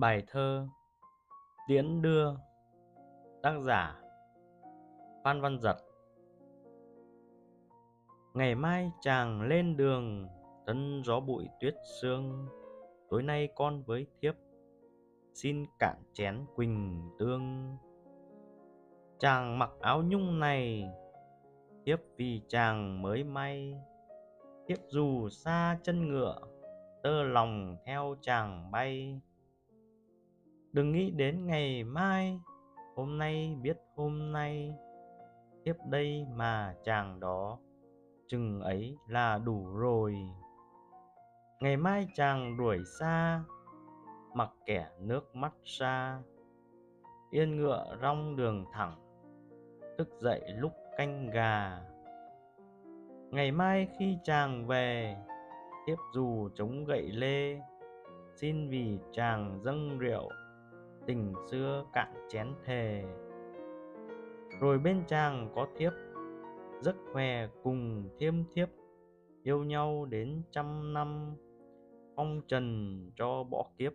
Bài thơ Tiễn đưa, Tác giả Phan Văn Giật. Ngày mai chàng lên đường Tân gió bụi tuyết sương, Tối nay con với thiếp Xin cạn chén quỳnh tương. Chàng mặc áo nhung này, Thiếp vì chàng mới may, Thiếp dù xa chân ngựa, Tơ lòng theo chàng bay. Đừng nghĩ đến ngày mai, Hôm nay biết hôm nay, Tiếp đây mà chàng đó Chừng ấy là đủ rồi. Ngày mai chàng đuổi xa, Mặc kẻ nước mắt xa, Yên ngựa rong đường thẳng, Thức dậy lúc canh gà. Ngày mai khi chàng về, Tiếp dù chống gậy lê, Xin vì chàng dâng rượu tình xưa cạn chén thề. Rồi bên chàng có thiếp, giấc khoe cùng thiêm thiếp, yêu nhau đến trăm năm. Phong trần cho bỏ kiếp.